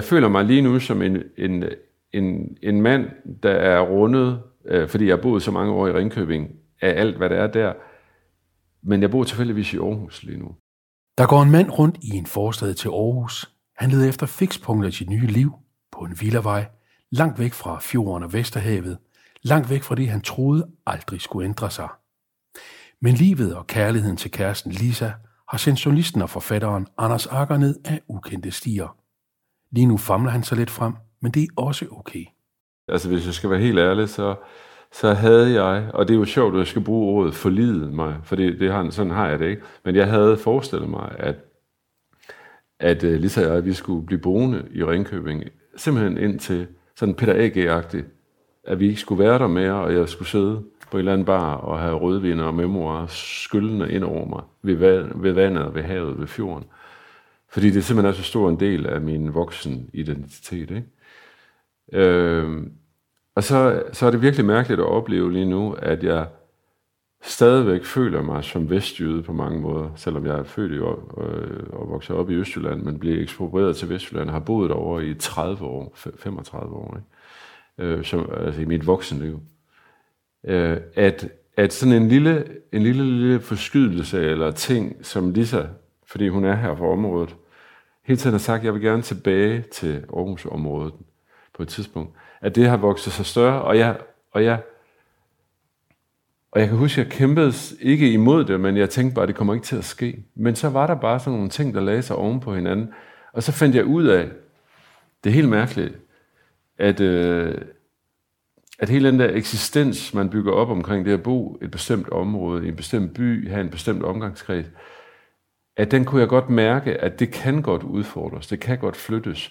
jeg føler mig lige nu som en, en, en, en mand, der er rundet, øh, fordi jeg har boet så mange år i Ringkøbing, af alt, hvad der er der. Men jeg bor tilfældigvis i Aarhus lige nu. Der går en mand rundt i en forstad til Aarhus. Han leder efter fikspunkter til nye liv på en villavej, langt væk fra fjorden og Vesterhavet, langt væk fra det, han troede aldrig skulle ændre sig. Men livet og kærligheden til kæresten Lisa har sendt journalisten og forfatteren Anders Akker ned af ukendte stier. Lige nu famler han sig lidt frem, men det er også okay. Altså hvis jeg skal være helt ærlig, så, så havde jeg, og det er jo sjovt, at jeg skal bruge ordet forlidet mig, for det, det har, sådan har jeg det ikke, men jeg havde forestillet mig, at, at uh, Lisa og jeg, vi skulle blive boende i Ringkøbing, simpelthen indtil sådan Peter A.G.-agtigt, at vi ikke skulle være der mere, og jeg skulle sidde på en eller anden bar og have rødvin og memoirer skyldende ind over mig ved, ved vandet, ved havet, ved fjorden. Fordi det simpelthen er så stor en del af min voksen identitet. Ikke? Øh, og så, så er det virkelig mærkeligt at opleve lige nu, at jeg stadigvæk føler mig som vestjyde på mange måder, selvom jeg er født i, øh, og vokset op i Østjylland, men blev eksproprieret til Vestjylland og har boet derovre i 30 år, 35 år, ikke? Øh, som, altså i mit voksenliv. Øh, at, at sådan en lille, en lille, lille forskydelse eller ting, som Lisa, fordi hun er her for området, hele tiden har sagt, at jeg vil gerne tilbage til Aarhusområdet på et tidspunkt, at det har vokset sig større, og jeg, og jeg, og jeg kan huske, at jeg kæmpede ikke imod det, men jeg tænkte bare, at det kommer ikke til at ske. Men så var der bare sådan nogle ting, der lagde sig oven på hinanden. Og så fandt jeg ud af, det er helt mærkeligt, at, øh, at hele den der eksistens, man bygger op omkring det at bo et bestemt område, i en bestemt by, have en bestemt omgangskreds, at den kunne jeg godt mærke, at det kan godt udfordres, det kan godt flyttes.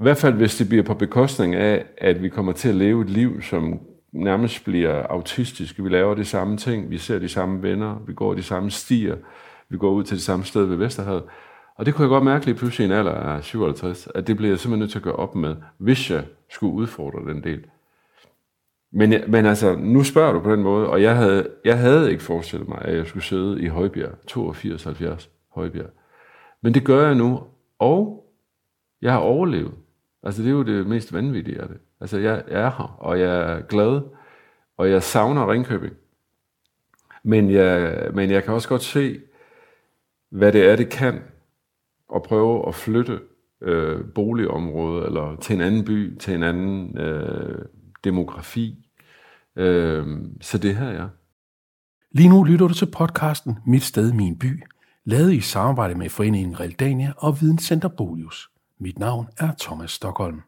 I hvert fald hvis det bliver på bekostning af, at vi kommer til at leve et liv, som nærmest bliver autistisk. Vi laver de samme ting, vi ser de samme venner, vi går de samme stier, vi går ud til det samme sted ved Vesterhavet. Og det kunne jeg godt mærke lige pludselig i en alder af 57, at det bliver jeg simpelthen nødt til at gøre op med, hvis jeg skulle udfordre den del. Men, men altså, nu spørger du på den måde, og jeg havde, jeg havde ikke forestillet mig, at jeg skulle sidde i Højbjerg, 82-70 Højbjerg. Men det gør jeg nu, og jeg har overlevet. Altså, det er jo det mest vanvittige af det. Altså, jeg er her, og jeg er glad, og jeg savner Ringkøbing. Men jeg, men jeg kan også godt se, hvad det er, det kan, at prøve at flytte øh, boligområdet, eller til en anden by, til en anden øh, demografi. Øh, så det her, ja. Lige nu lytter du til podcasten Mit sted, min by, lavet i samarbejde med Foreningen Realdania og Videnscenter Bolius. Mit navn er Thomas Stockholm.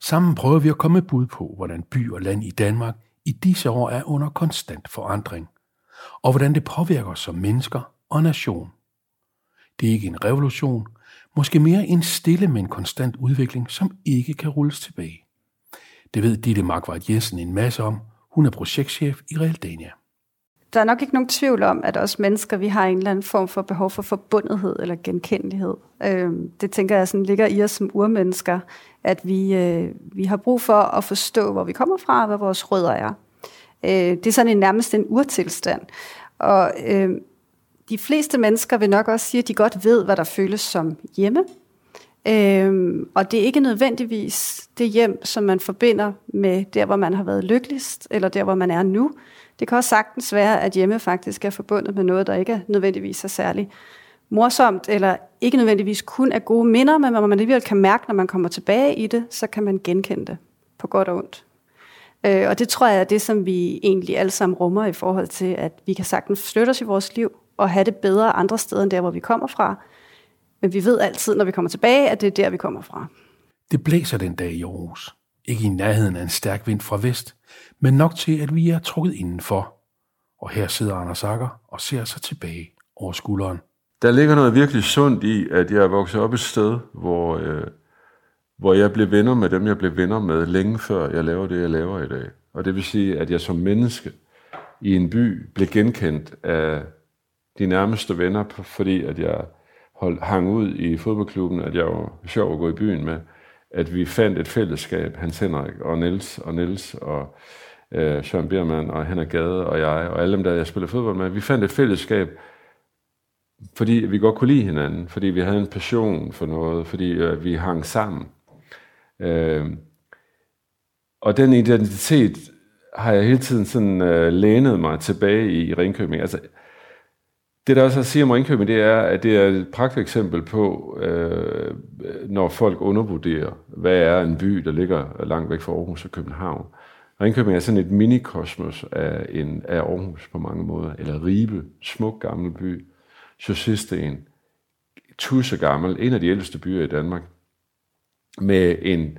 Sammen prøver vi at komme med bud på, hvordan by og land i Danmark i disse år er under konstant forandring, og hvordan det påvirker os som mennesker og nation. Det er ikke en revolution, måske mere en stille, men konstant udvikling, som ikke kan rulles tilbage. Det ved Ditte Markvart Jensen en masse om. Hun er projektchef i Realdania. Der er nok ikke nogen tvivl om, at os mennesker, vi har en eller anden form for behov for forbundethed eller genkendelighed. Øh, det tænker jeg sådan ligger i os som urmennesker, at vi, øh, vi har brug for at forstå, hvor vi kommer fra og hvad vores rødder er. Øh, det er sådan en nærmest en urtilstand. Og øh, de fleste mennesker vil nok også sige, at de godt ved, hvad der føles som hjemme. Øhm, og det er ikke nødvendigvis det hjem, som man forbinder med der, hvor man har været lykkeligst, eller der, hvor man er nu. Det kan også sagtens være, at hjemme faktisk er forbundet med noget, der ikke er nødvendigvis er særlig morsomt, eller ikke nødvendigvis kun er gode minder, men hvor man alligevel kan mærke, når man kommer tilbage i det, så kan man genkende det på godt og ondt. Øh, og det tror jeg er det, som vi egentlig alle sammen rummer i forhold til, at vi kan sagtens flytte os i vores liv og have det bedre andre steder end der, hvor vi kommer fra. Men vi ved altid, når vi kommer tilbage, at det er der, vi kommer fra. Det blæser den dag i Aarhus. Ikke i nærheden af en stærk vind fra vest, men nok til, at vi er trukket indenfor. Og her sidder Anders Akker og ser sig tilbage over skulderen. Der ligger noget virkelig sundt i, at jeg er vokset op et sted, hvor, øh, hvor jeg blev venner med dem, jeg blev venner med længe før jeg laver det, jeg laver i dag. Og det vil sige, at jeg som menneske i en by blev genkendt af de nærmeste venner, fordi at jeg hold, hang ud i fodboldklubben, at jeg var sjov at gå i byen med, at vi fandt et fællesskab, Hans Henrik og Niels og Niels og øh, Søren Biermann og Henrik Gade og jeg og alle dem, der jeg spillede fodbold med. Vi fandt et fællesskab, fordi vi godt kunne lide hinanden, fordi vi havde en passion for noget, fordi øh, vi hang sammen. Øh, og den identitet har jeg hele tiden sådan øh, lænet mig tilbage i, i Ringkøbing. Altså, det der også at sige om Ringkøbing, det er, at det er et praktisk eksempel på, øh, når folk undervurderer, hvad er en by, der ligger langt væk fra Aarhus og København. Ringkøbing er sådan et minikosmos af, en, af Aarhus på mange måder, eller Ribe, smuk gammel by, Chaussesten, tusse gammel, en af de ældste byer i Danmark, med en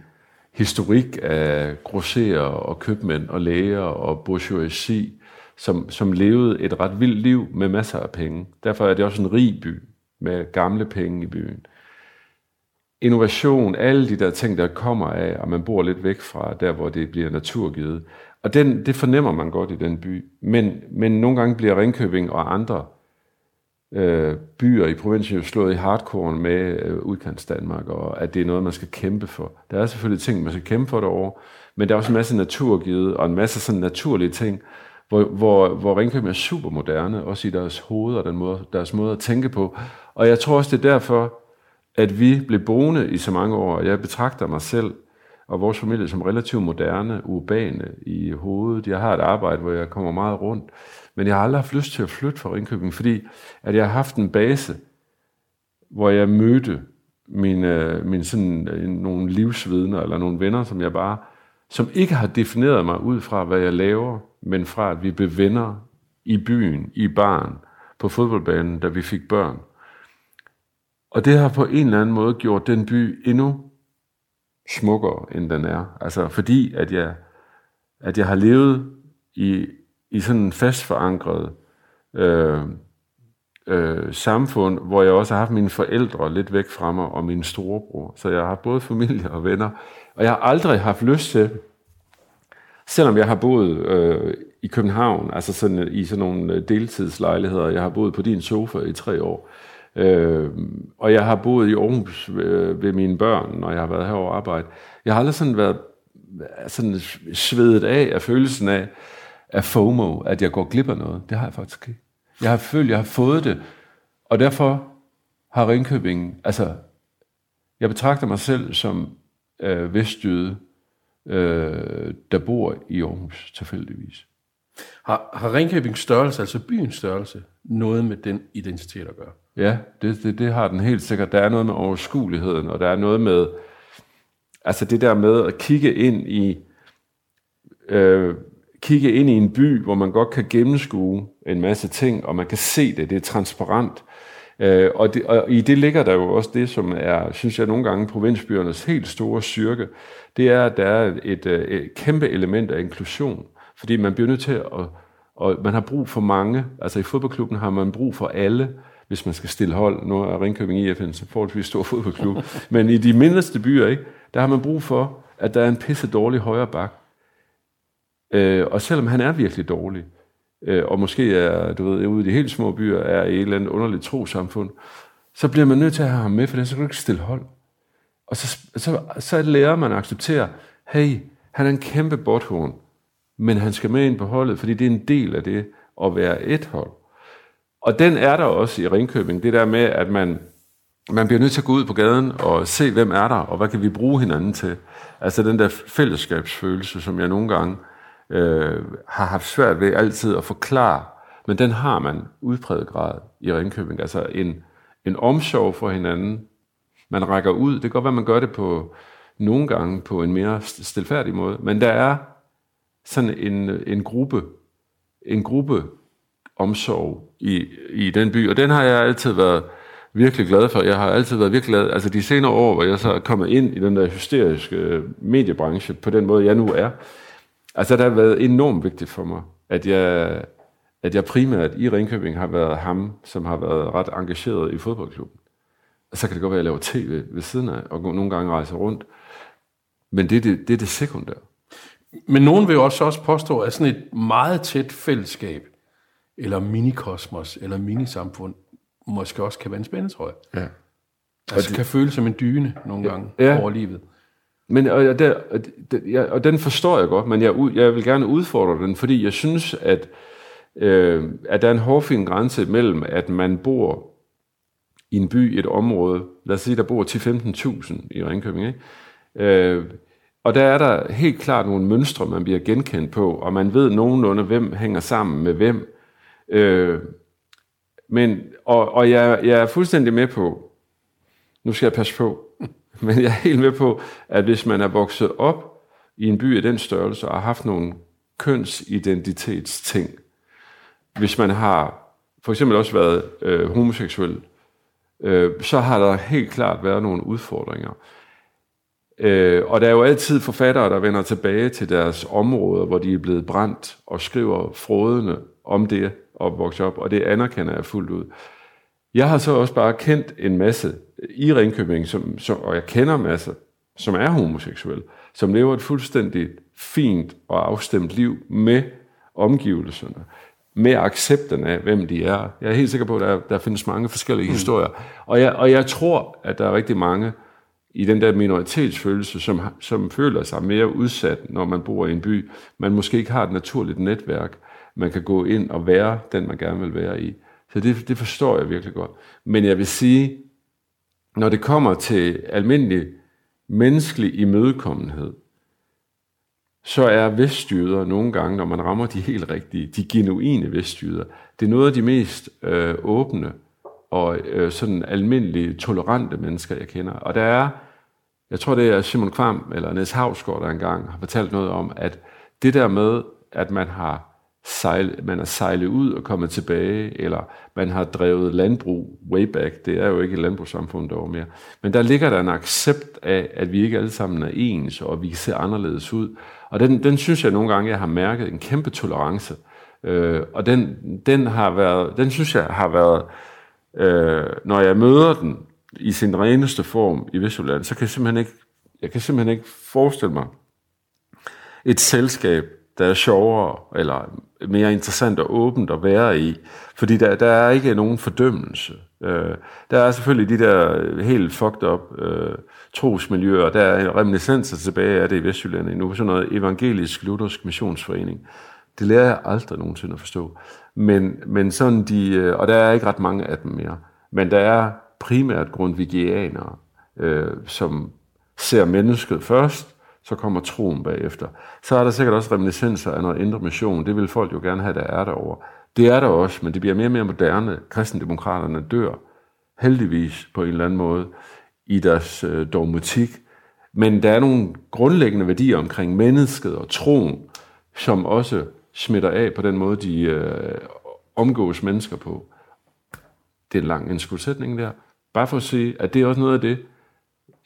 historik af grosserer og købmænd og læger og bourgeoisie, som, som levede et ret vildt liv med masser af penge. Derfor er det også en rig by med gamle penge i byen. Innovation, alle de der ting, der kommer af, og man bor lidt væk fra der, hvor det bliver naturgivet. Og den, det fornemmer man godt i den by. Men, men nogle gange bliver Ringkøbing og andre øh, byer i provinsen jo slået i hardcore med øh, udkants Danmark, og at det er noget, man skal kæmpe for. Der er selvfølgelig ting, man skal kæmpe for derovre, men der er også en masse naturgivet, og en masse sådan naturlige ting, hvor, hvor, hvor Ringkøbing er super moderne, også i deres hoved og den måde, deres måde at tænke på. Og jeg tror også, det er derfor, at vi blev boende i så mange år. Jeg betragter mig selv og vores familie som relativt moderne, urbane i hovedet. Jeg har et arbejde, hvor jeg kommer meget rundt. Men jeg har aldrig haft lyst til at flytte fra Ringkøbing, fordi at jeg har haft en base, hvor jeg mødte mine, mine sådan, øh, nogle livsvidner, eller nogle venner, som jeg bare, som ikke har defineret mig ud fra, hvad jeg laver, men fra, at vi blev venner i byen, i barn, på fodboldbanen, da vi fik børn. Og det har på en eller anden måde gjort den by endnu smukkere, end den er. Altså fordi, at jeg, at jeg har levet i i sådan en fast forankret øh, øh, samfund, hvor jeg også har haft mine forældre lidt væk fra mig, og min storebror. Så jeg har både familie og venner. Og jeg har aldrig haft lyst til, selvom jeg har boet øh, i København, altså sådan, øh, i sådan nogle øh, deltidslejligheder, jeg har boet på din sofa i tre år, øh, og jeg har boet i Aarhus ved, ved mine børn, når jeg har været herovre og arbejde. Jeg har aldrig sådan været sådan svedet af af følelsen af, af FOMO, at jeg går glip af noget. Det har jeg faktisk ikke. Jeg har følt, jeg har fået det, og derfor har Ringkøbing, altså, jeg betragter mig selv som øh, vestjyde, øh, der bor i Aarhus tilfældigvis. Har, har Ringkøbings størrelse, altså byens størrelse, noget med den identitet at gøre? Ja, det, det, det har den helt sikkert. Der er noget med overskueligheden, og der er noget med, altså det der med at kigge ind i, øh, kigge ind i en by, hvor man godt kan gennemskue en masse ting, og man kan se det, det er transparent. Øh, og, det, og i det ligger der jo også det, som er, synes jeg nogle gange, provinsbyernes helt store styrke, det er, at der er et, øh, et kæmpe element af inklusion. Fordi man bliver nødt til at, og man har brug for mange, altså i fodboldklubben har man brug for alle, hvis man skal stille hold. Nu er Ringkøbing IF en forholdsvis stor fodboldklub. Men i de mindste byer, ikke, der har man brug for, at der er en pisse dårlig højre bak, Øh, og selvom han er virkelig dårlig, øh, og måske er, du ved, ude i de helt små byer, er i et eller andet underligt trosamfund, så bliver man nødt til at have ham med, for det så kan du ikke stille hold. Og så, så, så lærer man at acceptere, hey, han er en kæmpe botthorn, men han skal med ind på holdet, fordi det er en del af det at være et hold. Og den er der også i Ringkøbing, det der med, at man, man bliver nødt til at gå ud på gaden og se, hvem er der, og hvad kan vi bruge hinanden til. Altså den der fællesskabsfølelse, som jeg nogle gange øh, øh, har haft svært ved altid at forklare, men den har man udpræget grad i Ringkøbing. Altså en, en omsorg for hinanden. Man rækker ud. Det kan godt være, man gør det på nogle gange på en mere stilfærdig måde, men der er sådan en, en gruppe, en gruppe omsorg i, i den by, og den har jeg altid været virkelig glad for. Jeg har altid været virkelig glad, altså de senere år, hvor jeg så er kommet ind i den der hysteriske øh, mediebranche, på den måde jeg nu er, Altså, det har været enormt vigtigt for mig, at jeg, at jeg primært i Ringkøbing har været ham, som har været ret engageret i fodboldklubben. Og så kan det godt være, at jeg laver tv ved siden af, og nogle gange rejser rundt. Men det er det, det, er det sekundære. Men nogen vil jo også, også påstå, at sådan et meget tæt fællesskab, eller minikosmos, eller minisamfund, måske også kan være en spændetrøje. Ja. Altså det, kan føles som en dyne nogle gange ja. over livet. Men, og, der, og, jeg, og den forstår jeg godt, men jeg, jeg vil gerne udfordre den, fordi jeg synes, at, øh, at der er en hårfin grænse mellem, at man bor i en by, et område, lad os sige, der bor 10-15.000 i Ringkøbing, ikke? Øh, og der er der helt klart nogle mønstre, man bliver genkendt på, og man ved nogenlunde, hvem hænger sammen med hvem. Øh, men, og og jeg, jeg er fuldstændig med på, nu skal jeg passe på, men jeg er helt med på, at hvis man er vokset op i en by af den størrelse, og har haft nogle kønsidentitetsting, hvis man har for eksempel også været øh, homoseksuel, øh, så har der helt klart været nogle udfordringer. Øh, og der er jo altid forfattere, der vender tilbage til deres områder, hvor de er blevet brændt, og skriver frodende om det og vokse op, og det anerkender jeg fuldt ud. Jeg har så også bare kendt en masse i Ringkøbing, som, som, og jeg kender masser, som er homoseksuelle, som lever et fuldstændig fint og afstemt liv med omgivelserne, med accepten af, hvem de er. Jeg er helt sikker på, at der, der findes mange forskellige mm. historier. Og jeg, og jeg tror, at der er rigtig mange i den der minoritetsfølelse, som, som føler sig mere udsat, når man bor i en by. Man måske ikke har et naturligt netværk, man kan gå ind og være den, man gerne vil være i. Så det, det forstår jeg virkelig godt. Men jeg vil sige, når det kommer til almindelig menneskelig imødekommenhed, så er vestjyder nogle gange, når man rammer de helt rigtige, de genuine vestjyder, det er noget af de mest øh, åbne og øh, sådan almindelige, tolerante mennesker, jeg kender. Og der er, jeg tror det er Simon Kvam eller Niels Havsgaard, der engang har fortalt noget om, at det der med, at man har sejle, man er sejlet ud og kommet tilbage, eller man har drevet landbrug way back. Det er jo ikke et landbrugssamfund derovre mere. Men der ligger der en accept af, at vi ikke alle sammen er ens, og vi ser anderledes ud. Og den, den synes jeg nogle gange, jeg har mærket en kæmpe tolerance. Øh, og den, den, har været, den synes jeg har været, øh, når jeg møder den i sin reneste form i Vestjylland, så kan jeg simpelthen ikke, jeg kan simpelthen ikke forestille mig et selskab, der er sjovere, eller mere interessant og åbent at være i. Fordi der, der er ikke nogen fordømmelse. Øh, der er selvfølgelig de der helt fucked up øh, trosmiljøer, der er reminiscenser tilbage af det i Vestjylland endnu, sådan noget evangelisk luthersk missionsforening. Det lærer jeg aldrig nogensinde at forstå. Men, men sådan de, øh, og der er ikke ret mange af dem mere, men der er primært grundvigianere, øh, som ser mennesket først, så kommer troen bagefter. Så er der sikkert også reminiscenser af noget indre mission. Det vil folk jo gerne have, der er derovre. Det er der også, men det bliver mere og mere moderne. Kristendemokraterne dør heldigvis på en eller anden måde i deres øh, dogmatik. Men der er nogle grundlæggende værdier omkring mennesket og troen, som også smitter af på den måde, de øh, omgås mennesker på. Det er en lang indskudsætning der. Bare for at sige, at det er også noget af det,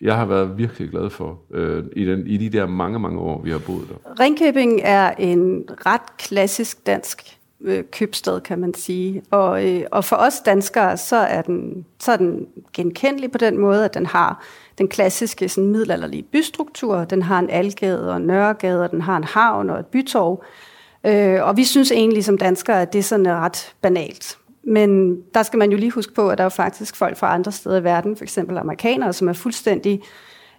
jeg har været virkelig glad for øh, i, den, i de der mange, mange år, vi har boet der. Ringkøbing er en ret klassisk dansk øh, købstad, kan man sige. Og, øh, og for os danskere, så er, den, så er den genkendelig på den måde, at den har den klassiske sådan, middelalderlige bystruktur. Den har en algade og en nørregade, og den har en havn og et bytorv. Øh, og vi synes egentlig som danskere, at det er ret banalt. Men der skal man jo lige huske på, at der er jo faktisk folk fra andre steder i verden, for eksempel amerikanere, som er fuldstændig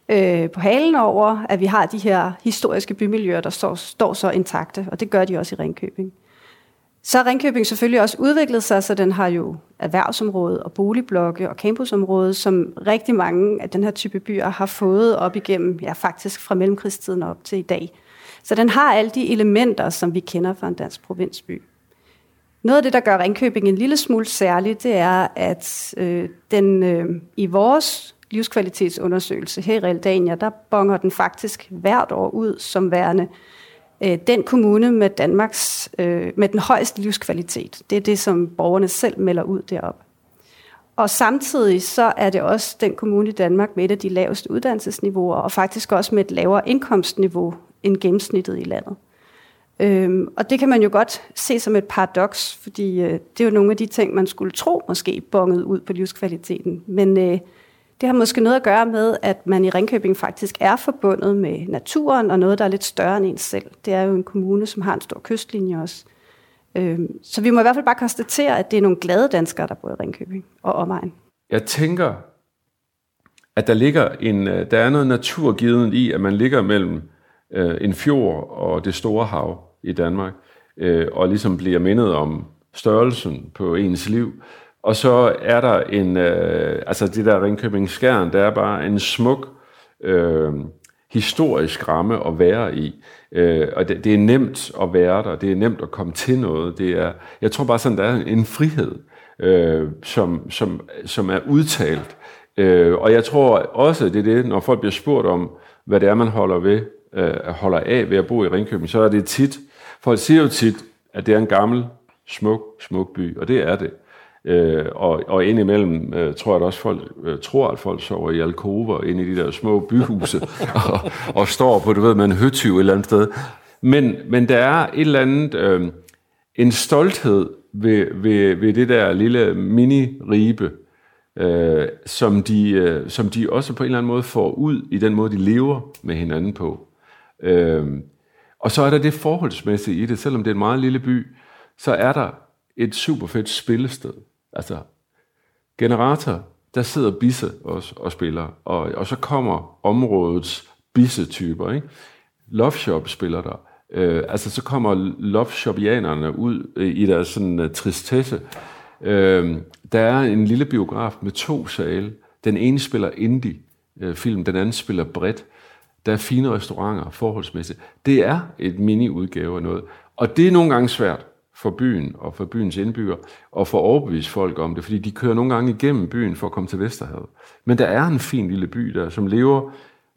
øh, på halen over, at vi har de her historiske bymiljøer, der står, står så intakte, og det gør de også i Ringkøbing. Så har Ringkøbing selvfølgelig også udviklet sig, så den har jo erhvervsområde og boligblokke og campusområde, som rigtig mange af den her type byer har fået op igennem, ja faktisk fra mellemkrigstiden op til i dag. Så den har alle de elementer, som vi kender fra en dansk provinsby. Noget af det, der gør Ringkøbing en lille smule særlig, det er, at øh, den øh, i vores livskvalitetsundersøgelse her i Realdania, der bonger den faktisk hvert år ud som værende øh, den kommune med Danmarks øh, med den højeste livskvalitet. Det er det, som borgerne selv melder ud derop. Og samtidig så er det også den kommune i Danmark med et af de laveste uddannelsesniveauer, og faktisk også med et lavere indkomstniveau end gennemsnittet i landet. Øhm, og det kan man jo godt se som et paradoks, fordi øh, det er jo nogle af de ting, man skulle tro måske bonget ud på livskvaliteten. Men øh, det har måske noget at gøre med, at man i Ringkøbing faktisk er forbundet med naturen og noget, der er lidt større end ens selv. Det er jo en kommune, som har en stor kystlinje også. Øhm, så vi må i hvert fald bare konstatere, at det er nogle glade danskere, der bor i Ringkøbing og omegn. Jeg tænker, at der ligger en, øh, der er noget naturgivet i, at man ligger mellem øh, en fjord og det store hav i Danmark, øh, og ligesom bliver mindet om størrelsen på ens liv. Og så er der en, øh, altså det der Ringkøbing Skjern, der er bare en smuk øh, historisk ramme at være i. Øh, og det, det er nemt at være der, det er nemt at komme til noget. Det er, jeg tror bare sådan, der er en frihed, øh, som, som, som er udtalt. Øh, og jeg tror også, det er det, når folk bliver spurgt om, hvad det er, man holder, ved, øh, holder af ved at bo i Ringkøbing, så er det tit, folk siger jo tit, at det er en gammel, smuk, smuk by, og det er det. Øh, og, og indimellem øh, tror jeg at også folk øh, tror, at folk sover i alkover inde i de der små byhuse og, og står på, du ved, med en høtyv et eller andet sted. Men, men der er et eller andet, øh, en stolthed ved, ved, ved det der lille mini-ribe, øh, som, de, øh, som de også på en eller anden måde får ud i den måde, de lever med hinanden på. Øh, og så er der det forholdsmæssige i det, selvom det er en meget lille by, så er der et super fedt spillested. Altså, generator, der sidder bisse og, og spiller, og, og så kommer områdets bisse-typer, ikke? Love Shop spiller der. Øh, altså, så kommer Love Shopianerne ud øh, i deres sådan uh, tristesse. Øh, der er en lille biograf med to sale. Den ene spiller indie-film, øh, den anden spiller bredt. Der er fine restauranter forholdsmæssigt. Det er et mini-udgave af noget. Og det er nogle gange svært for byen og for byens indbygger, og for overbevise folk om det, fordi de kører nogle gange igennem byen for at komme til Vesterhavet. Men der er en fin lille by der, som lever.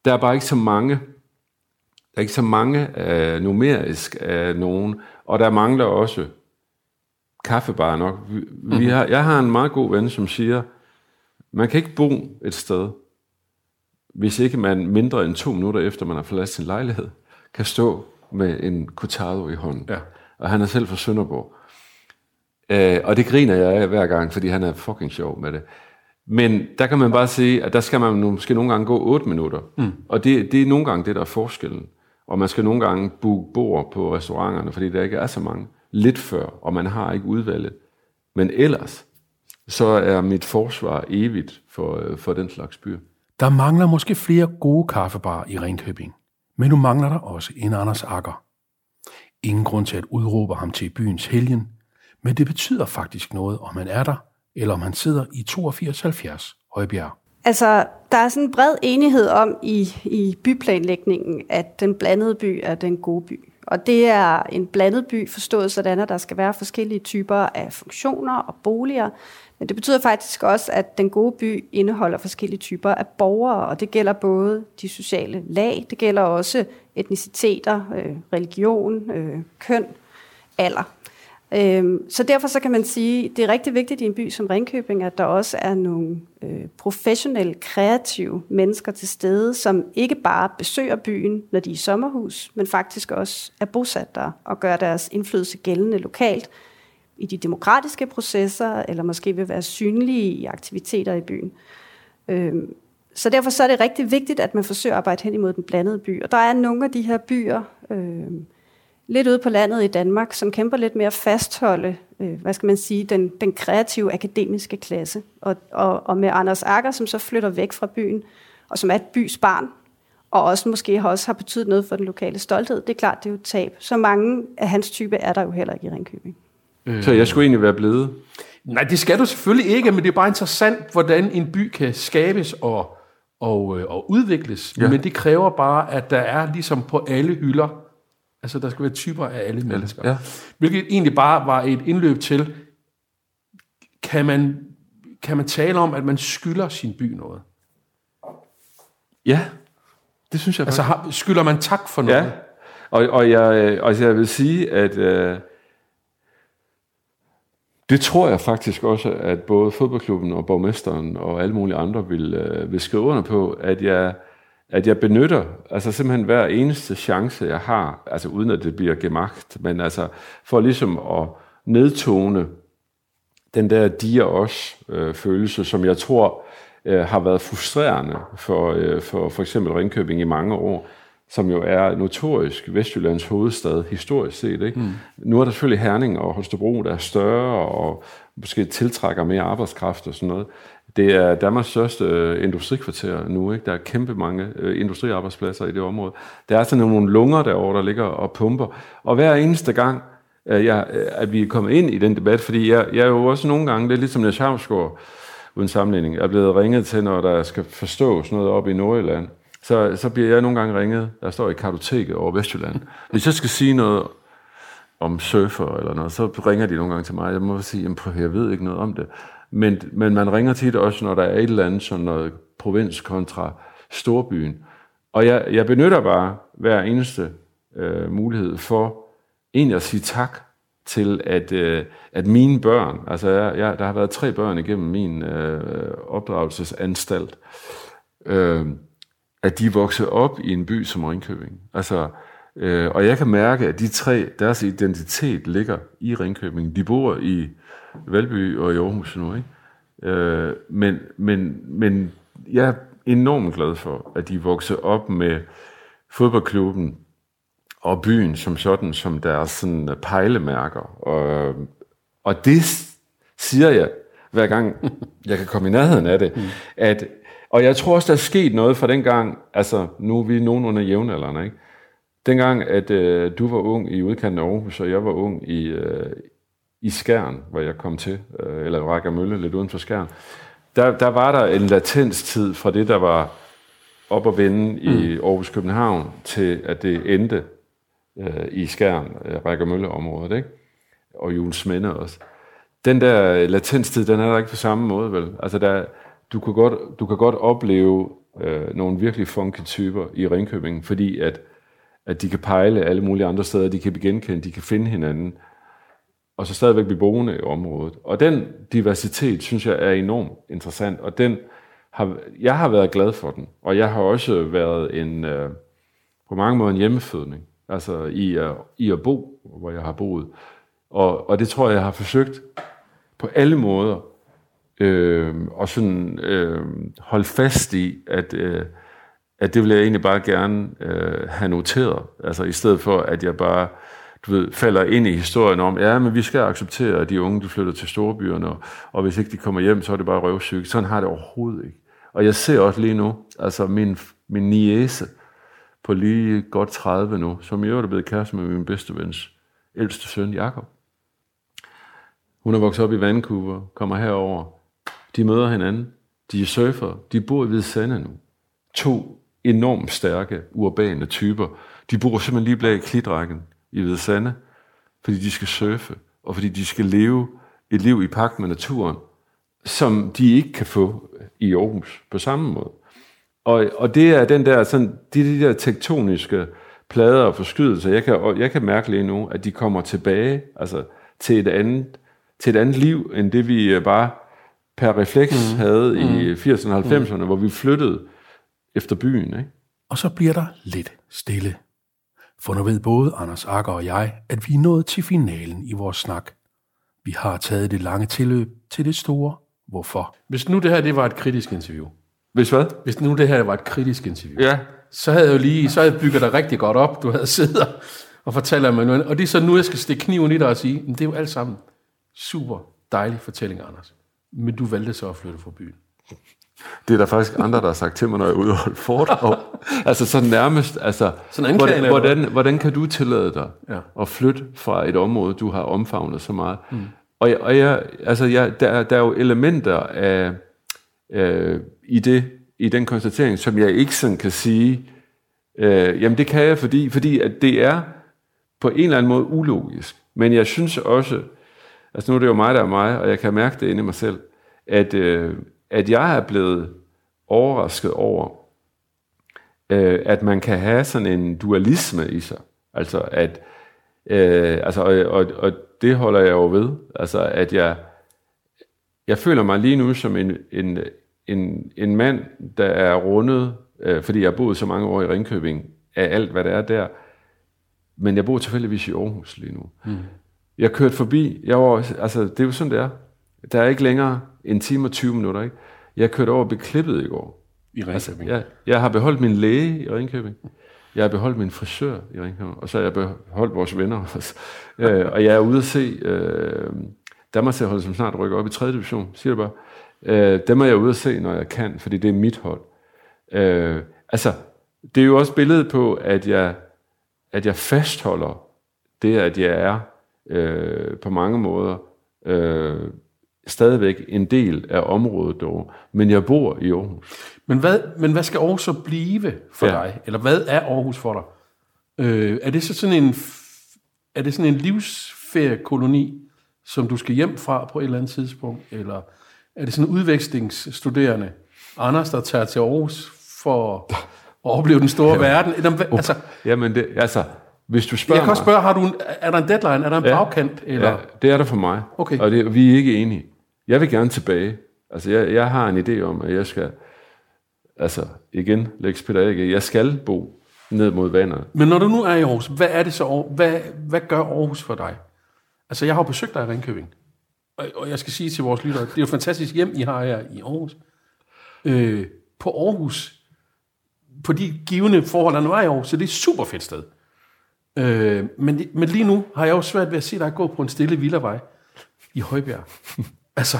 Der er bare ikke så mange, der er ikke så mange uh, numerisk af nogen, og der mangler også kaffebar nok. Vi, vi har, jeg har en meget god ven, som siger, man kan ikke bo et sted, hvis ikke man mindre end to minutter efter man har forladt sin lejlighed, kan stå med en cortado i hånden. Ja og han er selv fra Sønderborg. Øh, og det griner jeg af hver gang, fordi han er fucking sjov med det. Men der kan man bare sige, at der skal man måske nogle gange gå 8 minutter. Mm. Og det, det er nogle gange det, der er forskellen. Og man skal nogle gange booke bord på restauranterne, fordi der ikke er så mange. Lidt før, og man har ikke udvalget. Men ellers, så er mit forsvar evigt for, øh, for den slags byer. Der mangler måske flere gode kaffebarer i Ringkøbing. Men nu mangler der også en Anders Akker. Ingen grund til at udråbe ham til byens helgen, men det betyder faktisk noget, om man er der, eller om han sidder i 8270 Højbjerg. Altså, der er sådan en bred enighed om i, i byplanlægningen, at den blandede by er den gode by. Og det er en blandet by forstået sådan, at der skal være forskellige typer af funktioner og boliger. Men det betyder faktisk også, at den gode by indeholder forskellige typer af borgere, og det gælder både de sociale lag, det gælder også etniciteter, øh, religion, øh, køn, alder. Øh, så derfor så kan man sige, det er rigtig vigtigt i en by som Ringkøbing, at der også er nogle øh, professionelle, kreative mennesker til stede, som ikke bare besøger byen, når de er i sommerhus, men faktisk også er bosat der og gør deres indflydelse gældende lokalt i de demokratiske processer, eller måske vil være synlige i aktiviteter i byen. Øh, så derfor så er det rigtig vigtigt, at man forsøger at arbejde hen imod den blandede by. Og der er nogle af de her byer, øh, lidt ude på landet i Danmark, som kæmper lidt med at fastholde, øh, hvad skal man sige, den, den kreative akademiske klasse. Og, og, og med Anders Akker, som så flytter væk fra byen, og som er et bys barn, og også måske også har betydet noget for den lokale stolthed. Det er klart, det er jo et tab. Så mange af hans type er der jo heller ikke i Ringkøbing. Så jeg skulle egentlig være blevet? Nej, det skal du selvfølgelig ikke, men det er bare interessant, hvordan en by kan skabes og og, øh, og udvikles. Ja. Men det kræver bare, at der er ligesom på alle hylder, altså der skal være typer af alle mennesker. Ja. Hvilket egentlig bare var et indløb til, kan man, kan man tale om, at man skylder sin by noget? Ja, det synes jeg Altså har, skylder man tak for noget? Ja, og, og, jeg, og jeg vil sige, at... Øh, det tror jeg faktisk også, at både fodboldklubben og borgmesteren og alle mulige andre vil, øh, vil skrive under på, at jeg, at jeg benytter altså simpelthen hver eneste chance, jeg har, altså uden at det bliver gemagt, men altså for ligesom at nedtone den der de og os øh, følelse, som jeg tror øh, har været frustrerende for, øh, for for eksempel Ringkøbing i mange år som jo er notorisk Vestjyllands hovedstad historisk set. Ikke? Mm. Nu er der selvfølgelig Herning og Holstebro, der er større og måske tiltrækker mere arbejdskraft og sådan noget. Det er Danmarks største øh, industrikvarter nu. Ikke? Der er kæmpe mange øh, industriarbejdspladser i det område. Der er sådan nogle lunger derovre, der ligger og pumper. Og hver eneste gang, at, jeg, at vi er kommet ind i den debat, fordi jeg, jeg er jo også nogle gange, det er ligesom Niels Havsgaard, uden sammenligning, er blevet ringet til, når der skal forstås noget op i Nordjylland. Så, så bliver jeg nogle gange ringet, der står i kartoteket over Vestjylland. Hvis jeg skal sige noget om surfer eller noget, så ringer de nogle gange til mig. Jeg må sige, at jeg ved ikke noget om det. Men, men man ringer tit også, når der er et eller andet sådan noget provins kontra storbyen. Og jeg, jeg benytter bare hver eneste øh, mulighed for egentlig at sige tak til, at, øh, at mine børn, altså jeg, jeg, der har været tre børn igennem min øh, opdragelsesanstalt, øh, at de voksede op i en by som Ringkøbing. Altså, øh, og jeg kan mærke, at de tre, deres identitet ligger i Ringkøbing. De bor i Valby og i Aarhus nu, ikke? Øh, men, men, men jeg er enormt glad for, at de voksede op med fodboldklubben og byen som sådan, som deres sådan, pejlemærker. Og, og det siger jeg, hver gang jeg kan komme i nærheden af det, mm. at, og jeg tror også, der er sket noget fra den gang, altså nu er vi nogenlunde jævnaldrende, ikke? Dengang, at øh, du var ung i udkanten af Aarhus, og jeg var ung i, øh, i Skærn, hvor jeg kom til, øh, eller Rækker Mølle, lidt uden for Skærn, der, der var der en latenstid fra det, der var op og vende mm. i Aarhus København, til at det endte øh, i Skærn, øh, Rækker Mølle-området, ikke? og Jules Minde også. Den der latenstid, den er der ikke på samme måde, vel? Altså, der, du, kan godt, du kan godt opleve øh, nogle virkelig funky typer i Ringkøbing, fordi at, at de kan pejle alle mulige andre steder, de kan genkende, de kan finde hinanden, og så stadigvæk blive boende i området. Og den diversitet, synes jeg, er enormt interessant, og den har, jeg har været glad for den, og jeg har også været en, øh, på mange måder en hjemmefødning, altså i, uh, i at bo, hvor jeg har boet. Og, og det tror jeg, jeg har forsøgt på alle måder, øh, og sådan øh, holde fast i, at, øh, at det vil jeg egentlig bare gerne øh, have noteret, altså i stedet for, at jeg bare du ved, falder ind i historien om, ja, men vi skal acceptere, at de unge de flytter til storbyerne, og, og hvis ikke de kommer hjem, så er det bare røvsygt. Sådan har det overhovedet ikke. Og jeg ser også lige nu, altså min, min niece på lige godt 30 nu, som i øvrigt er blevet kæreste med min bedste vens ældste søn, Jakob. Hun er vokset op i Vancouver, kommer herover. De møder hinanden. De er surfer. De bor i Hvide Sande nu. To enormt stærke, urbane typer. De bor simpelthen lige bag klitrækken i Hvide Sande, fordi de skal surfe, og fordi de skal leve et liv i pagt med naturen, som de ikke kan få i Aarhus på samme måde. Og, og det er den der, sådan, de, de der tektoniske plader og forskydelser, jeg kan, jeg kan mærke lige nu, at de kommer tilbage altså, til, et andet, til et andet liv, end det vi øh, bare per refleks mm. havde mm. i 80'erne og 90'erne, mm. hvor vi flyttede efter byen. Ikke? Og så bliver der lidt stille. For nu ved både Anders Akker og jeg, at vi er nået til finalen i vores snak. Vi har taget det lange tilløb til det store hvorfor. Hvis nu det her det var et kritisk interview. Hvis hvad? Hvis nu det her var et kritisk interview. Ja. Så havde jeg jo lige, så havde jeg bygget dig rigtig godt op. Du havde siddet og fortalt mig noget. Og det er så nu, jeg skal stikke kniven i dig og sige, men det er jo alt sammen super dejlig fortælling, Anders. Men du valgte så at flytte fra byen. Det er der faktisk andre, der har sagt til mig, når jeg er ude og holde foredrag. altså sådan nærmest, altså, sådan hvordan, hvordan, hvordan kan du tillade dig ja. at flytte fra et område, du har omfavnet så meget? Mm. Og, og jeg, altså jeg, der, der er jo elementer af, øh, i, det, i den konstatering, som jeg ikke sådan kan sige, øh, jamen det kan jeg, fordi, fordi at det er på en eller anden måde ulogisk. Men jeg synes også, altså nu er det jo mig, der er mig, og jeg kan mærke det inde i mig selv, at, øh, at jeg er blevet overrasket over, øh, at man kan have sådan en dualisme i sig. Altså at, øh, altså, og, og, og det holder jeg jo ved. Altså at jeg, jeg føler mig lige nu som en, en, en, en mand, der er rundet, øh, fordi jeg har boet så mange år i Ringkøbing, af alt, hvad der er der. Men jeg bor tilfældigvis i Aarhus lige nu. Mm. Jeg kørte forbi, jeg var, altså det er jo sådan, det er. Der er ikke længere en time og 20 minutter, ikke? Jeg kørte over og blev klippet i går. I Ringkøbing? Altså, jeg, jeg har beholdt min læge i Ringkøbing. Jeg har beholdt min frisør i Ringkøbing. Og så har jeg beholdt vores venner også. øh, og jeg er ude at se øh, Danmarks hold, som snart rykker op i 3. division, siger det bare. Øh, dem er jeg ude at se, når jeg kan, fordi det er mit hold. Øh, altså, det er jo også billedet på, at jeg, at jeg fastholder det, at jeg er øh, på mange måder øh, stadigvæk en del af området dog, men jeg bor i Aarhus. Men hvad, men hvad skal Aarhus så blive for Ja. dig? Eller hvad er Aarhus for dig? Øh, er det så sådan en, er det sådan en livsferiekoloni, som du skal hjem fra på et eller andet tidspunkt? Eller er det sådan en udvekslingsstuderende, Anders, der tager til Aarhus for at opleve den store verden? Eller, altså, Jamen, det, altså, hvis du spørger jeg kan også spørge, har du en, er der en deadline? Er der en Ja. bagkant? Eller? Ja, det er der for mig. Okay. Og det, vi er ikke enige. Jeg vil gerne tilbage. Altså, jeg, jeg har en idé om, at jeg skal, altså, igen, Lex Peter Erik, jeg skal bo ned mod vandet. Men når du nu er i Aarhus, hvad er det så, hvad, hvad gør Aarhus for dig? Altså, jeg har jo besøgt dig i Ringkøbing, og, og jeg skal sige til vores lyttere, det er jo et fantastisk hjem, I har her i Aarhus. Øh, på Aarhus, på de givende forhold, der nu er i Aarhus, så det er et super fedt sted. Øh, men, men lige nu har jeg jo svært ved at se dig gå på en stille villavej i Højbjerg. altså,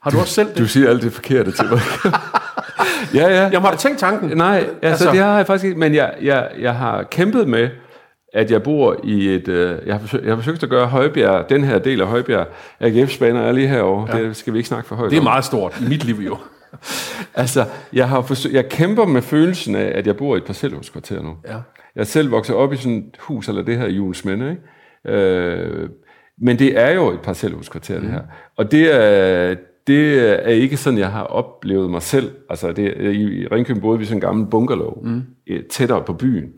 har du, også selv det? Du siger alt det forkerte til mig. ja, ja. jeg må have tænkt tanken. Nej, altså, Altså- det har jeg faktisk ikke. Men jeg, jeg, jeg har kæmpet med, at jeg bor i et... Øh, jeg, har forsøgt, jeg har forsøgt at gøre Højbjerg, den her del af Højbjerg, AGF-baner er lige herovre. Ja. Det skal vi ikke snakke for højt Det er om. meget stort i mit liv jo. Altså, jeg, har forsøgt, jeg kæmper med følelsen af, at jeg bor i et parcelhuskvarter nu. Ja. Jeg selv vokset op i sådan et hus, eller det her i Jules Minde, ikke? Øh, men det er jo et parcelhuskvarter, det her. Og det er, det er ikke sådan, jeg har oplevet mig selv. Altså, det, i Ringkøbing boede vi sådan en gammel bungalow, mm. tættere på byen,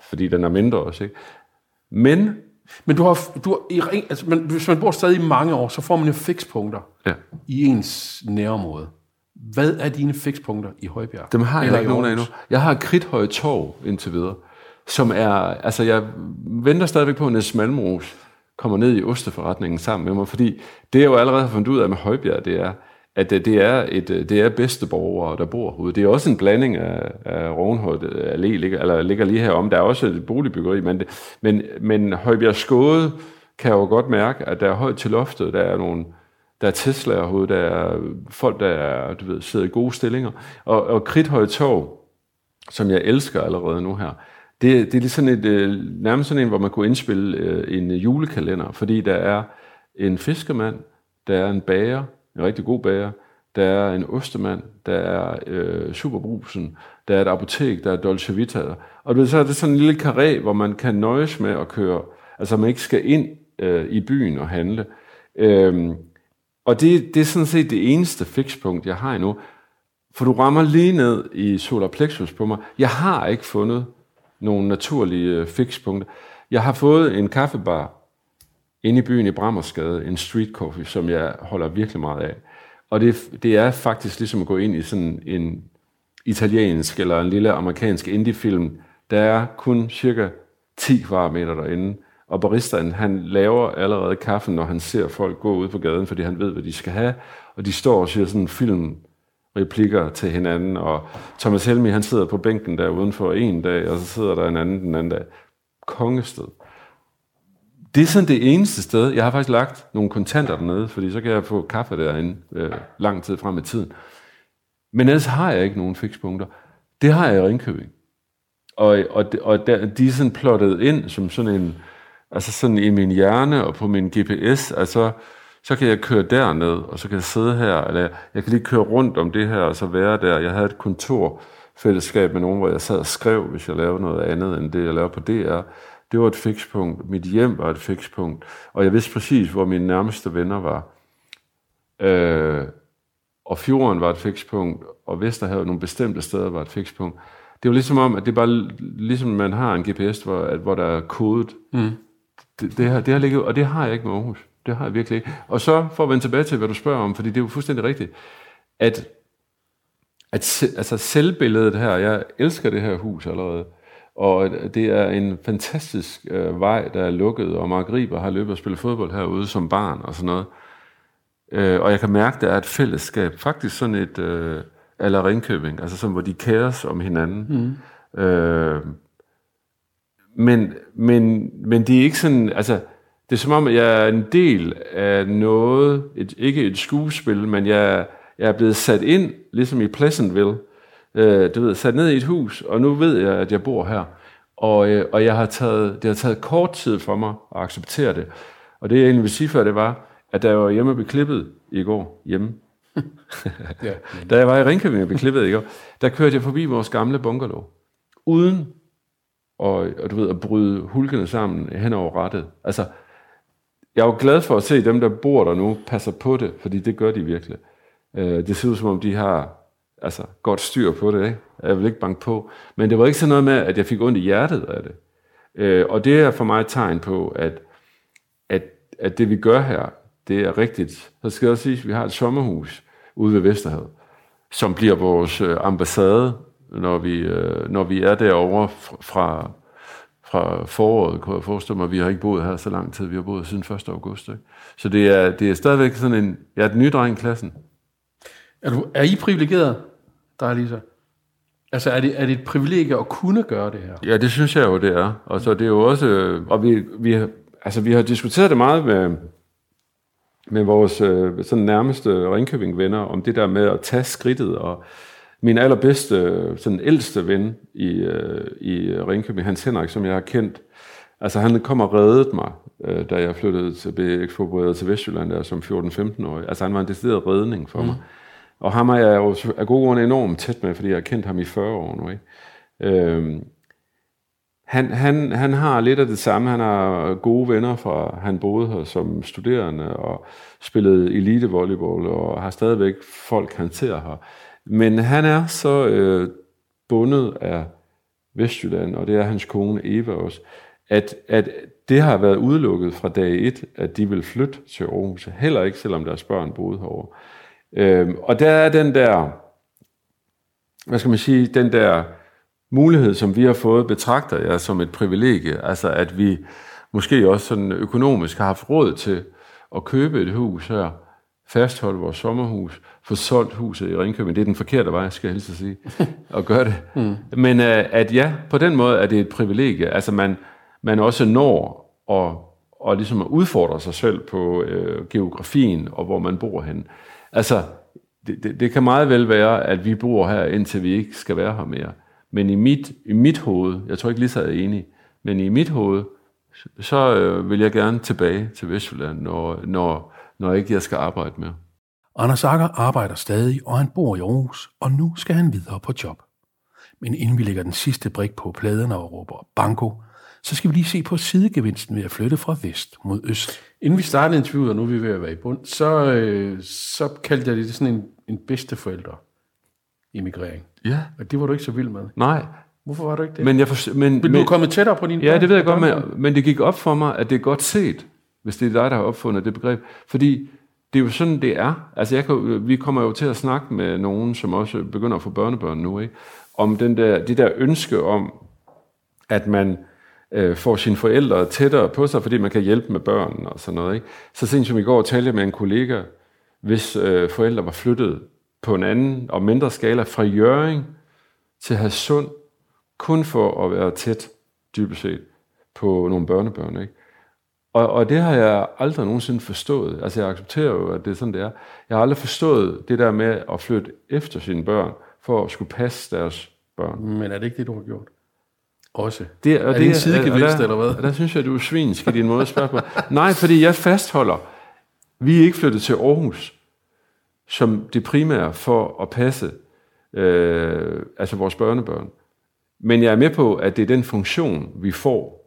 fordi den er mindre også, ikke? Men, Men du har, du har i, altså, men hvis man bor stadig i mange år, så får man jo fikspunkter ja, i ens nærområde. Hvad er dine fikspunkter i Højbjerg? dem har jeg Eller ikke nogen af endnu. Jeg har Kridthøje Torv indtil videre, som er, altså jeg venter stadigvæk på, at Niels Malmros kommer ned i osteforretningen sammen med mig, fordi det jeg jo allerede har fundet ud af med Højbjerg, det er, at øh, det er, et, øh, det er bedste borgere, der bor herude. Det er også en blanding af, af Rovenhøjt Allé, ligger, eller ligger lige herom. Der er også et boligbyggeri, men, det, men, men Højbjerg Skåde kan jeg jo godt mærke, at der er højt til loftet, der er nogle, der er Tesla herude, der er folk, der er, du ved, sidder i gode stillinger. Og, og Kridthøje Torv, som jeg elsker allerede nu her, det, det er ligesom et, øh, nærmest sådan en, hvor man kunne indspille øh, en julekalender, fordi der er en fiskemand, der er en bager, en rigtig god bager, der er en ostemand, der er øh, superbrusen, der er et apotek, der er Dolce Vita, og du så er det sådan en lille karé, hvor man kan nøjes med at køre, altså man ikke skal ind øh, i byen og handle. Øhm, og det, det er sådan set det eneste fikspunkt, jeg har endnu. For du rammer lige ned i solar plexus på mig. Jeg har ikke fundet nogle naturlige øh, fikspunkter. Jeg har fået en kaffebar inde i byen i Brammersgade, en street coffee, som jeg holder virkelig meget af. Og det, det er faktisk ligesom at gå ind i sådan en italiensk eller en lille amerikansk indiefilm. Der er kun cirka 10 kvadratmeter derinde, og baristaen, han laver allerede kaffen, når han ser folk gå ud på gaden, fordi han ved, hvad de skal have, og de står og siger sådan film replikker til hinanden, og Thomas Helmi, han sidder på bænken der udenfor en dag, og så sidder der en anden den anden dag. Kongested. Det er sådan det eneste sted. Jeg har faktisk lagt nogle kontanter dernede, fordi så kan jeg få kaffe derinde øh, lang tid frem i tiden. Men ellers har jeg ikke nogen fikspunkter. Det har jeg i Ringkøbing. Og, og, og der, de er sådan plottet ind som sådan en, altså sådan i min hjerne og på min GPS, altså så kan jeg køre derned, og så kan jeg sidde her, eller jeg kan lige køre rundt om det her, og så være der. Jeg havde et kontorfællesskab med nogen, hvor jeg sad og skrev, hvis jeg lavede noget andet end det, jeg lavede på DR. Det var et fikspunkt. Mit hjem var et fikspunkt. Og jeg vidste præcis, hvor mine nærmeste venner var. Øh, og fjorden var et fikspunkt, og Vesterhavet nogle bestemte steder var et fikspunkt. Det var ligesom om, at det bare ligesom man har en GPS, hvor, at, hvor der er kodet. Mm. Det, det, har, det har ligget, og det har jeg ikke med Aarhus. Det har jeg virkelig ikke. Og så for at vende tilbage til, hvad du spørger om, fordi det er jo fuldstændig rigtigt, at, at se, altså selvbilledet her, jeg elsker det her hus allerede, og det er en fantastisk øh, vej, der er lukket, og Mark Riber har løbet og spillet fodbold herude som barn og sådan noget. Øh, og jeg kan mærke, der er et fællesskab, faktisk sådan et øh, eller Ringkøbing, altså sådan, hvor de kæres om hinanden. Mm. Øh, men, men, men det er ikke sådan, altså, det er som om, jeg er en del af noget, et, ikke et skuespil, men jeg, jeg er blevet sat ind, ligesom i Pleasantville, øh, du ved, sat ned i et hus, og nu ved jeg, at jeg bor her. Og, øh, og jeg har taget, det har taget kort tid for mig at acceptere det. Og det jeg egentlig vil sige før, det var, at da jeg var hjemme og klippet i går, hjemme, ja, da jeg var i Ringkøbing og blev klippet i går, der kørte jeg forbi vores gamle bungalow, uden og, og du ved, at bryde hulkene sammen hen over rettet. Altså, jeg er jo glad for at se dem, der bor der nu, passer på det, fordi det gør de virkelig. Øh, det ser ud som om, de har altså, godt styr på det. Ikke? Jeg vil ikke banke på. Men det var ikke sådan noget med, at jeg fik ondt i hjertet af det. Øh, og det er for mig et tegn på, at, at, at det vi gør her, det er rigtigt. Så skal jeg også sige, at vi har et sommerhus ude ved Vesterhavet, som bliver vores øh, ambassade, når vi, øh, når vi er derovre fra, fra foråret, kunne jeg forestille mig. Vi har ikke boet her så lang tid. Vi har boet siden 1. august. Ikke? Så det er, det er stadigvæk sådan en... Jeg er den nye dreng i klassen. Er, du, er I privilegeret, dig Lisa? Altså, er det, er det et privilegie at kunne gøre det her? Ja, det synes jeg jo, det er. Og så det er jo også... Og vi, vi, altså, vi har diskuteret det meget med, med vores øh, sådan nærmeste Ringkøbing-venner, om det der med at tage skridtet, og min allerbedste, sådan ældste ven i, øh, i Ringkøbing, Hans Henrik, som jeg har kendt, altså han kom og reddede mig, øh, da jeg flyttede til, blev eksproprieret til Vestjylland der som 14-15-årig. Altså han var en decideret redning for mm. mig. Og ham er jeg jo af gode grunde enormt tæt med, fordi jeg har kendt ham i 40 år nu. Ikke? Øhm, han, han, han har lidt af det samme. Han har gode venner fra, han boede her som studerende og spillede elite volleyball og har stadigvæk folk, han ser her. Men han er så øh, bundet af Vestjylland, og det er hans kone Eva også, at, at det har været udelukket fra dag et, at de vil flytte til Aarhus. Heller ikke, selvom deres børn boede herovre. Øhm, og der er den der, hvad skal man sige, den der mulighed, som vi har fået, betragter jeg som et privilegie. Altså at vi måske også sådan økonomisk har haft råd til at købe et hus her, fastholde vores sommerhus, få solgt huset i Ringkøbing. Det er den forkerte vej, skal jeg helst sige, at gøre det. Mm. Men uh, at ja, på den måde er det et privilegie. Altså man, man også når at, og ligesom at udfordre sig selv på uh, geografien og hvor man bor hen. Altså, det, det, det kan meget vel være, at vi bor her, indtil vi ikke skal være her mere. Men i mit, i mit hoved, jeg tror ikke lige så er enig, men i mit hoved, så øh, vil jeg gerne tilbage til Vestjylland, når, når, når ikke jeg skal arbejde mere. Anders Akker arbejder stadig, og han bor i Aarhus, og nu skal han videre på job. Men inden vi lægger den sidste brik på pladerne og råber banko, så skal vi lige se på sidegevinsten ved at flytte fra vest mod øst. Inden vi startede interviewet, og nu er vi ved at være i bund, så, øh, så kaldte jeg det sådan en, en bedsteforælder emigrering. Ja. Og det var du ikke så vild med. Nej. Hvorfor var du ikke det? Men jeg for, men, Vil du komme tættere på din Ja, det ved jeg godt, men, men det gik op for mig, at det er godt set, hvis det er dig, der har opfundet det begreb. Fordi det er jo sådan, det er. Altså, jeg kan, vi kommer jo til at snakke med nogen, som også begynder at få børnebørn nu, ikke? om den der, det der ønske om, at man øh, får sine forældre tættere på sig, fordi man kan hjælpe med børn og sådan noget. Ikke? Så sent som i går talte jeg med en kollega, hvis øh, forældre var flyttet på en anden og mindre skala fra Jøring til Hasund, kun for at være tæt, dybest set, på nogle børnebørn. Ikke? Og, og det har jeg aldrig nogensinde forstået. Altså jeg accepterer jo, at det er sådan, det er. Jeg har aldrig forstået det der med at flytte efter sine børn, for at skulle passe deres børn. Men er det ikke det, du har gjort? Også. Det, og er det, det en sidegevinst, eller hvad? Der, der synes jeg, du er svinsk i din måde at spørge på. Nej, fordi jeg fastholder, vi er ikke flyttet til Aarhus som det primære for at passe øh, altså vores børnebørn. Men jeg er med på, at det er den funktion, vi får.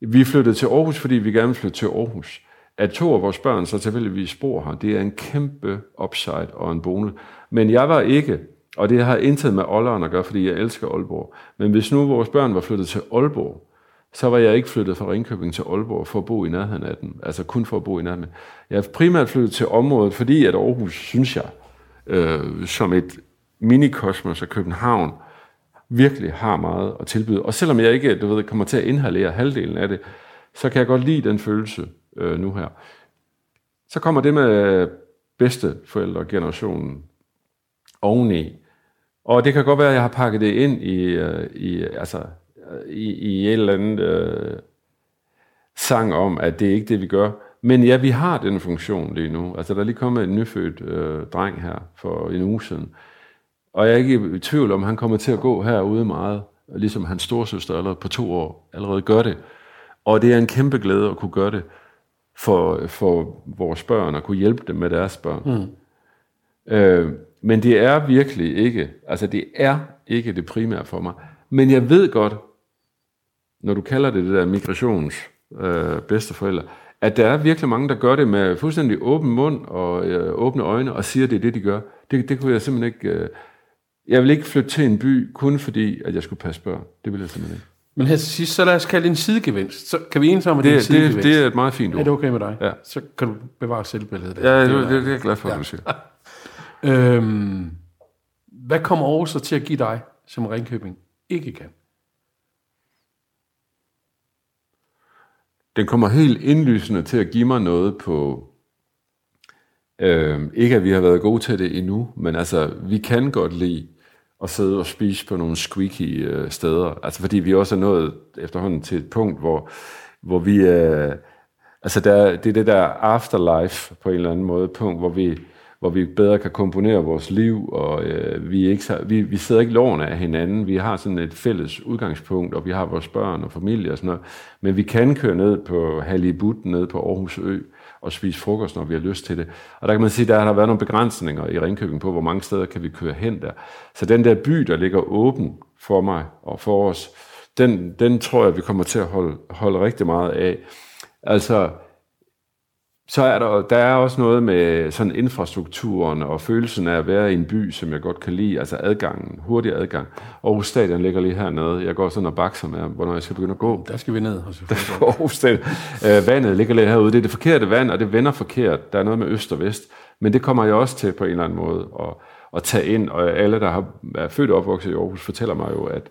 Vi flyttede til Aarhus, fordi vi gerne flyttede flytte til Aarhus. At to af vores børn så tilfældigvis bor her, det er en kæmpe upside og en bonus. Men jeg var ikke, og det har intet med Ålderen at gøre, fordi jeg elsker Aalborg. Men hvis nu vores børn var flyttet til Aalborg, så var jeg ikke flyttet fra Ringkøbing til Aalborg for at bo i nærheden af den. Altså kun for at bo i nærheden. Jeg er primært flyttet til området, fordi at Aarhus, synes jeg, øh, som et minikosmos af København, virkelig har meget at tilbyde. Og selvom jeg ikke du ved, kommer til at inhalere halvdelen af det, så kan jeg godt lide den følelse øh, nu her. Så kommer det med bedste bedsteforældregenerationen oveni. Og det kan godt være, at jeg har pakket det ind i, øh, i altså, øh, i, i et eller andet øh, sang om, at det er ikke det, vi gør. Men ja, vi har den funktion lige nu. Altså, der er lige kommet en nyfødt øh, dreng her for en uge siden. Og jeg er ikke i tvivl om, han kommer til at gå herude meget ligesom hans storesøster allerede på to år allerede gør det. Og det er en kæmpe glæde at kunne gøre det for, for vores børn, og kunne hjælpe dem med deres børn. Mm. Øh, men det er virkelig ikke, altså det er ikke det primære for mig. Men jeg ved godt, når du kalder det det der migrations øh, bedsteforældre, at der er virkelig mange, der gør det med fuldstændig åben mund og øh, åbne øjne og siger, at det er det, de gør. Det, det kunne jeg simpelthen ikke... Øh, jeg vil ikke flytte til en by, kun fordi, at jeg skulle passe børn. Det vil jeg simpelthen ikke. Men her til sidst, så lad os kalde det en sidegevinst. Så kan vi enes om, at det, det er en det, sidegevinst. det er et meget fint ord. er det okay med dig? Ja. Så kan du bevare selvbilledet. der. Ja, Det det, er- det, det er jeg glad for, ja. du siger. Øhm, hvad kommer Aarhus så til at give dig, som Ringkøbing ikke kan? Den kommer helt indlysende til at give mig noget på... Øh, ikke at vi har været gode til det endnu, men altså, vi kan godt lide at sidde og spise på nogle squeaky øh, steder. Altså, fordi vi også er nået efterhånden til et punkt, hvor, hvor vi... Øh, altså, der, det er det der afterlife på en eller anden måde, punkt, hvor vi, hvor vi bedre kan komponere vores liv, og øh, vi, er ikke, så- vi, vi sidder ikke loven af hinanden. Vi har sådan et fælles udgangspunkt, og vi har vores børn og familie og sådan noget. Men vi kan køre ned på Halibut, ned på Aarhus Ø, og spise frokost, når vi har lyst til det. Og der kan man sige, der har været nogle begrænsninger i Ringkøbing på, hvor mange steder kan vi køre hen der. Så den der by, der ligger åben for mig og for os, den, den tror jeg, vi kommer til at holde, holde rigtig meget af. Altså, så er der, der er også noget med sådan infrastrukturen og følelsen af at være i en by, som jeg godt kan lide, altså adgangen, hurtig adgang. Aarhus Stadion ligger lige hernede. Jeg går sådan og bakser med, hvornår jeg skal begynde at gå. Der skal vi ned. Og på Aarhus Stadion. Øh, vandet ligger lidt herude. Det er det forkerte vand, og det vender forkert. Der er noget med øst og vest. Men det kommer jeg også til på en eller anden måde at, at tage ind. Og alle, der har, er født og opvokset i Aarhus, fortæller mig jo, at,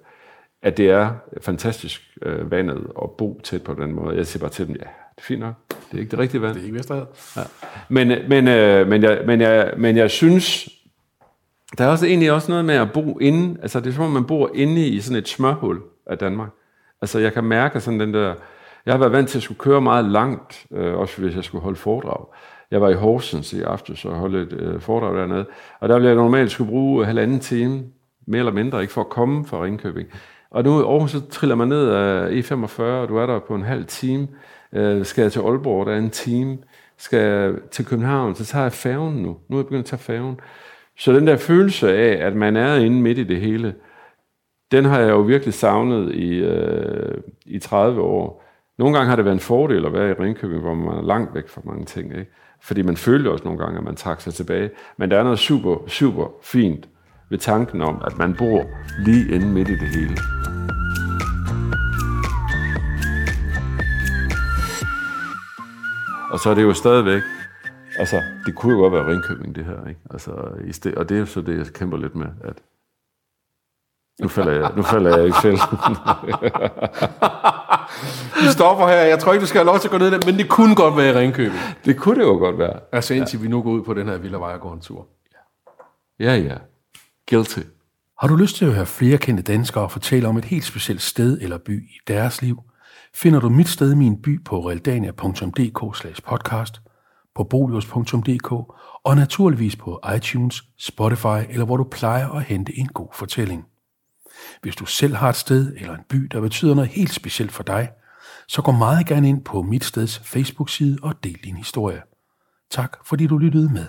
at det er fantastisk øh, vandet at bo tæt på den måde. Jeg siger bare til dem, ja, det er fint nok. Det er ikke det rigtige vand. Det er ikke Vesterhed. Men, men, øh, men, jeg, men, jeg, men jeg synes, der er også egentlig også noget med at bo inde, altså det er som om man bor inde i sådan et smørhul af Danmark. Altså jeg kan mærke sådan den der, jeg har været vant til at skulle køre meget langt, øh, også hvis jeg skulle holde foredrag. Jeg var i Horsens i aftes og holdt et øh, foredrag dernede, og der ville jeg normalt skulle bruge halvanden time, mere eller mindre, ikke for at komme fra Ringkøbing. Og nu i Aarhus, så triller man ned af E45, og du er der på en halv time. Øh, skal jeg til Aalborg, der er en time. Skal jeg til København, så tager jeg færgen nu. Nu er jeg begyndt at tage færgen. Så den der følelse af, at man er inde midt i det hele, den har jeg jo virkelig savnet i, øh, i 30 år. Nogle gange har det været en fordel at være i Ringkøbing, hvor man er langt væk fra mange ting. Ikke? Fordi man følte også nogle gange, at man trak sig tilbage. Men der er noget super, super fint ved tanken om, at man bor lige inde midt i det hele. Og så er det jo stadigvæk, altså det kunne jo godt være Ringkøbing det her, ikke? Altså, i sted, og det er jo så det, jeg kæmper lidt med, at nu falder jeg, nu falder jeg i fælden. Vi stopper her. Jeg tror ikke, du skal have lov til at gå ned der, men det kunne godt være i Ringkøbing. det kunne det jo godt være. Altså indtil ja. vi nu går ud på den her vilde vej og går en tur. Ja, ja. Guilty. Har du lyst til at høre flere kendte danskere fortælle om et helt specielt sted eller by i deres liv, finder du mit sted min by på realdania.dk podcast, på bolios.dk og naturligvis på iTunes, Spotify eller hvor du plejer at hente en god fortælling. Hvis du selv har et sted eller en by, der betyder noget helt specielt for dig, så gå meget gerne ind på mit steds Facebook-side og del din historie. Tak fordi du lyttede med.